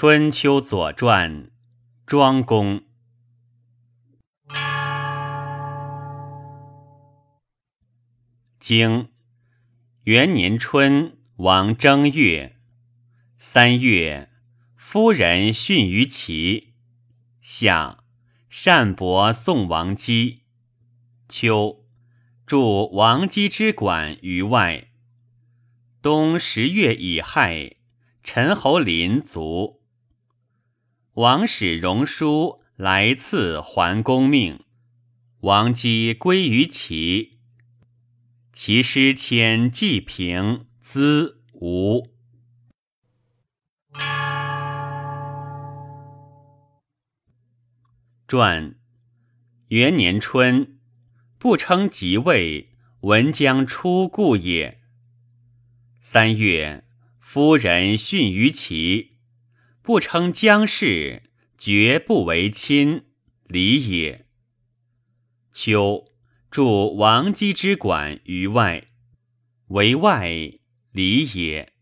春秋左传，庄公。经元年春，王正月，三月，夫人殉于齐。夏，单伯送王姬。秋，筑王姬之馆于外。冬十月乙亥，陈侯林卒。王使荣书来赐桓公命，王姬归于齐。其师迁季平、兹、吴。传元年春，不称即位，闻将出故也。三月，夫人殉于齐，不称姜氏，绝不为亲，礼也。秋。著王姬之馆于外，为外礼也。